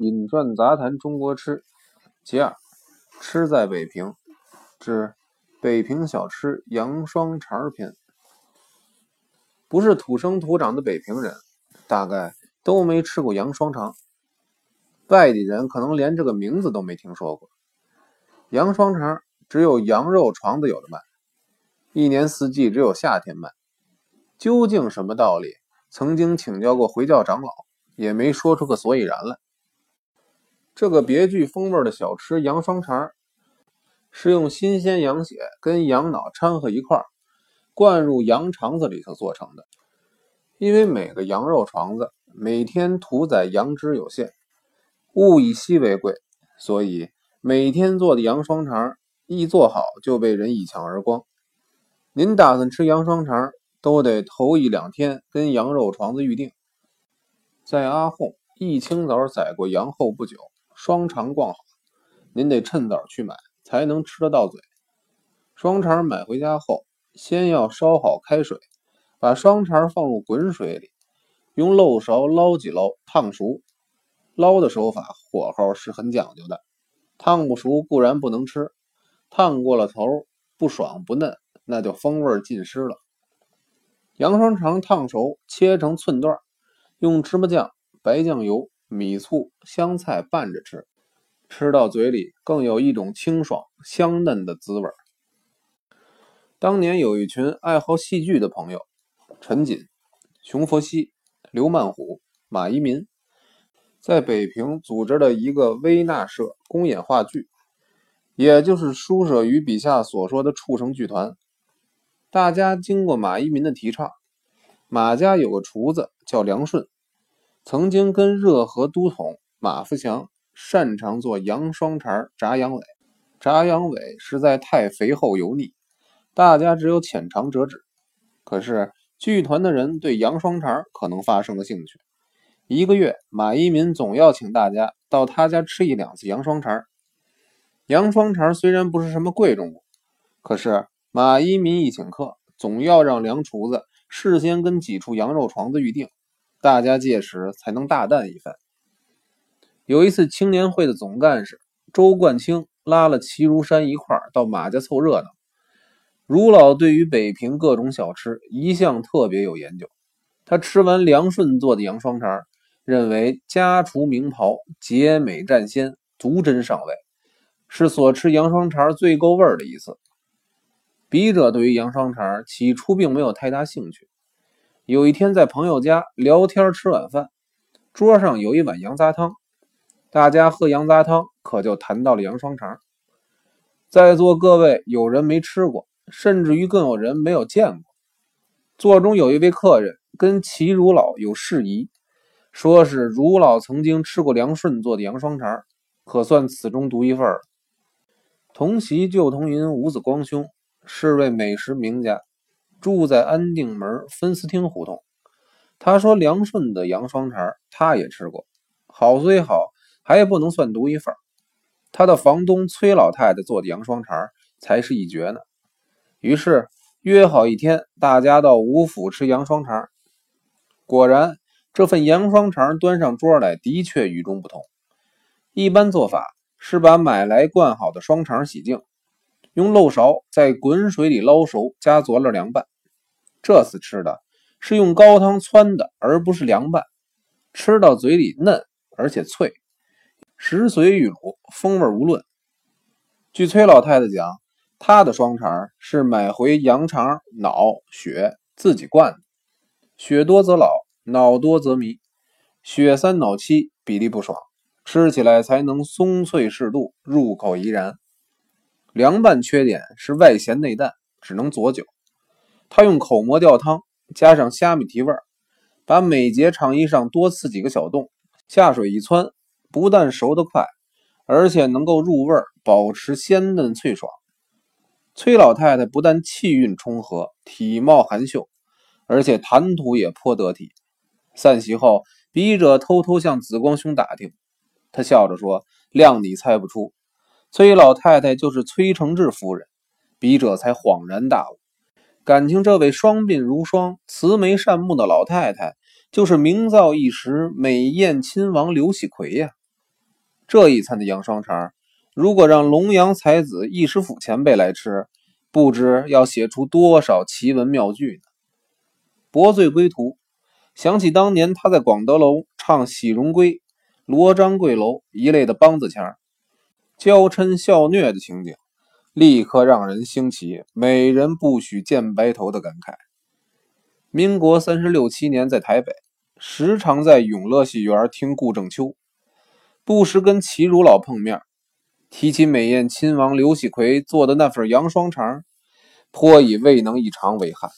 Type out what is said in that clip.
引传杂谈中国吃，其二，吃在北平之北平小吃羊双肠篇。不是土生土长的北平人，大概都没吃过羊双肠。外地人可能连这个名字都没听说过。羊双肠只有羊肉床子有的卖，一年四季只有夏天卖。究竟什么道理？曾经请教过回教长老，也没说出个所以然来。这个别具风味的小吃羊双肠，是用新鲜羊血跟羊脑掺和一块儿，灌入羊肠子里头做成的。因为每个羊肉肠子每天屠宰羊脂有限，物以稀为贵，所以每天做的羊双肠一做好就被人一抢而光。您打算吃羊双肠？都得头一两天跟羊肉床子预定，在阿訇一清早宰过羊后不久，双肠逛好，您得趁早去买，才能吃得到嘴。双肠买回家后，先要烧好开水，把双肠放入滚水里，用漏勺捞几捞，烫熟。捞的手法火候是很讲究的，烫不熟固然不能吃，烫过了头不爽不嫩，那就风味尽失了。羊双肠烫熟，切成寸段，用芝麻酱、白酱油、米醋、香菜拌着吃，吃到嘴里更有一种清爽香嫩的滋味。当年有一群爱好戏剧的朋友，陈瑾、熊佛西、刘曼虎、马一民，在北平组织了一个微纳社公演话剧，也就是书舍于笔下所说的畜生剧团。大家经过马一民的提倡，马家有个厨子叫梁顺，曾经跟热河都统马福祥擅长做羊双肠炸羊尾，炸羊尾实在太肥厚油腻，大家只有浅尝辄止。可是剧团的人对羊双肠可能发生了兴趣，一个月马一民总要请大家到他家吃一两次羊双肠。羊双肠虽然不是什么贵重物，可是。马一民一请客，总要让梁厨子事先跟几处羊肉床子预定，大家届时才能大啖一番。有一次青年会的总干事周冠清拉了齐如山一块到马家凑热闹。如老对于北平各种小吃一向特别有研究，他吃完梁顺做的羊双肠，认为家厨名袍洁美占先，独真上位，是所吃羊双肠最够味的一次。笔者对于羊双肠起初并没有太大兴趣。有一天在朋友家聊天吃晚饭，桌上有一碗羊杂汤，大家喝羊杂汤，可就谈到了羊双肠。在座各位有人没吃过，甚至于更有人没有见过。座中有一位客人跟齐如老有事宜，说是如老曾经吃过梁顺做的羊双肠，可算此中独一份了。同席旧同银吴子光兄。是位美食名家，住在安定门分司厅胡同。他说：“梁顺的羊双肠，他也吃过，好虽好，还不能算独一份。他的房东崔老太太做的羊双肠才是一绝呢。”于是约好一天，大家到吴府吃羊双肠。果然，这份羊双肠端上桌来，的确与众不同。一般做法是把买来灌好的双肠洗净。用漏勺在滚水里捞熟，加佐料凉拌。这次吃的是用高汤汆的，而不是凉拌，吃到嘴里嫩而且脆，食髓玉卤，风味无论。据崔老太太讲，她的双肠是买回羊肠脑血自己灌的，血多则老，脑多则迷，血三脑七比例不爽，吃起来才能松脆适度，入口怡然。凉拌缺点是外咸内淡，只能佐酒。他用口蘑吊汤，加上虾米提味儿，把每节肠衣上多刺几个小洞，下水一汆，不但熟得快，而且能够入味儿，保持鲜嫩脆爽。崔老太太不但气韵充和，体貌含秀，而且谈吐也颇得体。散席后，笔者偷偷向紫光兄打听，他笑着说：“谅你猜不出。”崔老太太就是崔承志夫人，笔者才恍然大悟，感情这位双鬓如霜、慈眉善目的老太太，就是名噪一时美艳亲王刘喜奎呀。这一餐的羊双肠，如果让龙阳才子易师府前辈来吃，不知要写出多少奇文妙句呢。薄醉归途，想起当年他在广德楼唱《喜荣归》《罗章贵楼》一类的梆子腔，娇嗔笑虐的情景，立刻让人兴起“美人不许见白头”的感慨。民国三十六七年，在台北，时常在永乐戏园听顾正秋，不时跟齐汝老碰面。提起美艳亲王刘喜奎做的那份羊双肠，颇以未能一尝为憾。